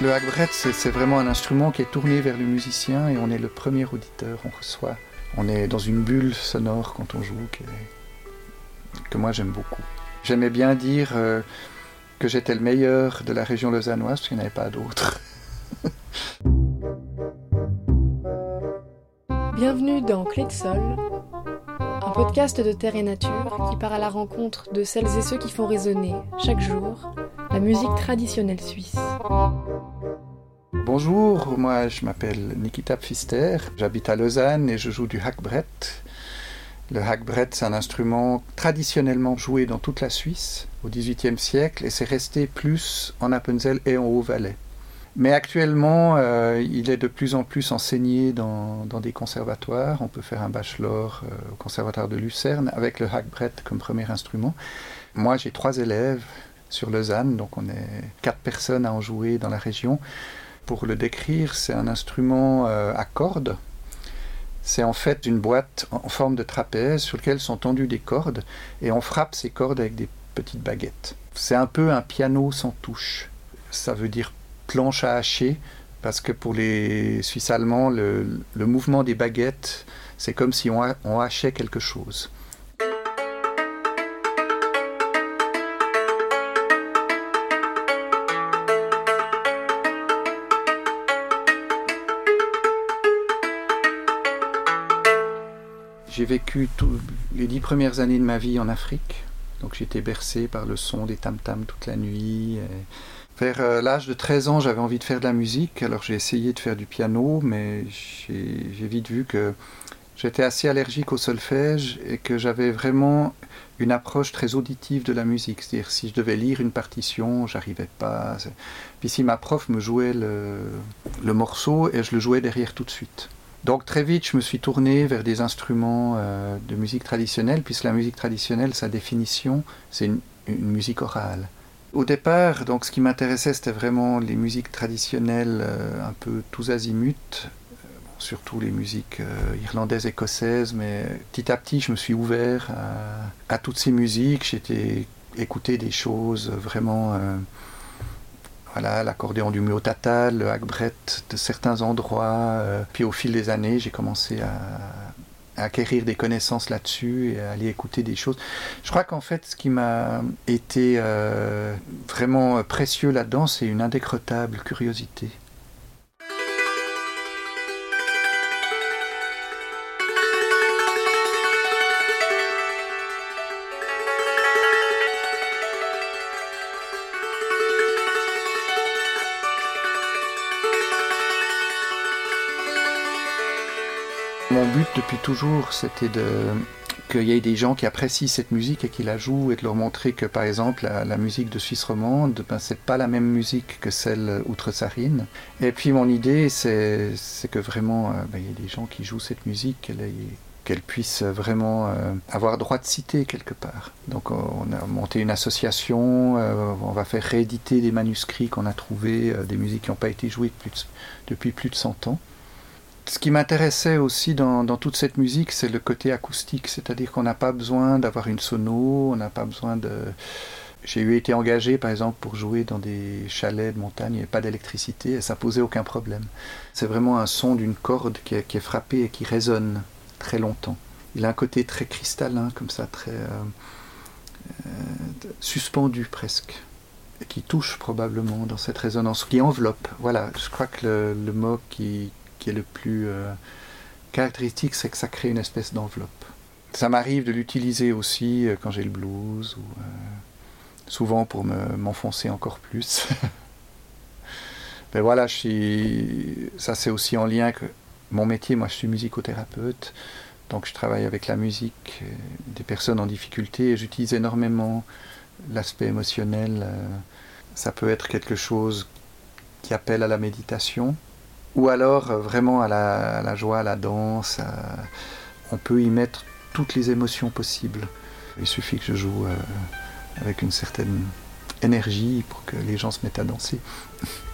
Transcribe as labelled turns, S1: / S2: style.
S1: Le hackbrett, c'est vraiment un instrument qui est tourné vers le musicien et on est le premier auditeur. On reçoit, on est dans une bulle sonore quand on joue que moi j'aime beaucoup. J'aimais bien dire euh, que j'étais le meilleur de la région lausannoise parce qu'il n'y en avait pas d'autres.
S2: Bienvenue dans Clé de Sol, un podcast de terre et nature qui part à la rencontre de celles et ceux qui font résonner chaque jour la musique traditionnelle suisse.
S1: Bonjour, moi je m'appelle Nikita Pfister, j'habite à Lausanne et je joue du hackbrett. Le hackbrett, c'est un instrument traditionnellement joué dans toute la Suisse au XVIIIe siècle et c'est resté plus en Appenzell et en Haut-Valais. Mais actuellement, euh, il est de plus en plus enseigné dans, des conservatoires. On peut faire un bachelor euh, au conservatoire de Lucerne avec le hackbrett comme premier instrument. Moi, j'ai trois élèves sur Lausanne, donc on est quatre personnes à en jouer dans la région. Pour le décrire, c'est un instrument euh, à cordes c'est en fait une boîte en forme de trapèze sur laquelle sont tendues des cordes et on frappe ces cordes avec des petites baguettes. C'est un peu un piano sans touche. Ça veut dire planche à hacher parce que pour les Suisses allemands, le, mouvement des baguettes, c'est comme si on hachait quelque chose. J'ai vécu les dix premières années de ma vie en Afrique. Donc j'étais bercé par le son des tam-tams toute la nuit. Vers euh, l'âge de 13 ans, j'avais envie de faire de la musique. Alors j'ai essayé de faire du piano, mais j'ai vite vu que j'étais assez allergique au solfège et que j'avais vraiment une approche très auditive de la musique. C'est-à-dire si je devais lire une partition, j'arrivais pas. Puis si ma prof me jouait le morceau et je le jouais derrière tout de suite. Donc très vite, je me suis tourné vers des instruments euh, de musique traditionnelle, puisque la musique traditionnelle, sa définition, c'est une, musique orale. Au départ, donc, ce qui m'intéressait, c'était vraiment les musiques traditionnelles, euh, un peu tous azimuts, euh, surtout les musiques irlandaises, écossaises, mais petit à petit, je me suis ouvert à, à toutes ces musiques. J'étais écouté des choses vraiment voilà, l'accordéon du Muotatal, le hackbrett de certains endroits. Euh, puis au fil des années, j'ai commencé à, acquérir des connaissances là-dessus et à aller écouter des choses. Je crois qu'en fait, ce qui m'a été euh, vraiment précieux là-dedans, c'est une indécrottable curiosité. Mon but depuis toujours, c'était de qu'il y ait des gens qui apprécient cette musique et qui la jouent et de leur montrer que par exemple la, musique de Suisse romande, ben, c'est pas la même musique que celle outre-Sarine. Et puis mon idée, c'est que vraiment, euh, ben, il y a des gens qui jouent cette musique, qu'elle puisse vraiment euh, avoir droit de citer quelque part. Donc on a monté une association, euh, on va faire rééditer des manuscrits qu'on a trouvés, des musiques qui n'ont pas été jouées depuis plus de 100 ans ce qui m'intéressait aussi dans, toute cette musique, c'est le côté acoustique, c'est-à-dire qu'on n'a pas besoin d'avoir une sono, on n'a pas besoin de... J'ai eu été engagé par exemple pour jouer dans des chalets de montagne, il n'y avait pas d'électricité et ça posait aucun problème. C'est vraiment un son d'une corde qui est, frappée et qui résonne très longtemps. Il a un côté très cristallin, comme ça, très euh, euh, suspendu presque, et qui touche probablement dans cette résonance, qui enveloppe. Voilà, je crois que le mot qui, qui est le plus euh, caractéristique, c'est que ça crée une espèce d'enveloppe. Ça m'arrive de l'utiliser aussi euh, quand j'ai le blues, ou euh, souvent pour m'enfoncer encore plus. Mais voilà, ça c'est aussi en lien que mon métier, moi je suis musicothérapeute, donc je travaille avec la musique des personnes en difficulté et j'utilise énormément l'aspect émotionnel. Ça peut être quelque chose qui appelle à la méditation, ou alors euh, vraiment à la, joie, à la danse. On peut y mettre toutes les émotions possibles. Il suffit que je joue euh, avec une certaine énergie pour que les gens se mettent à danser.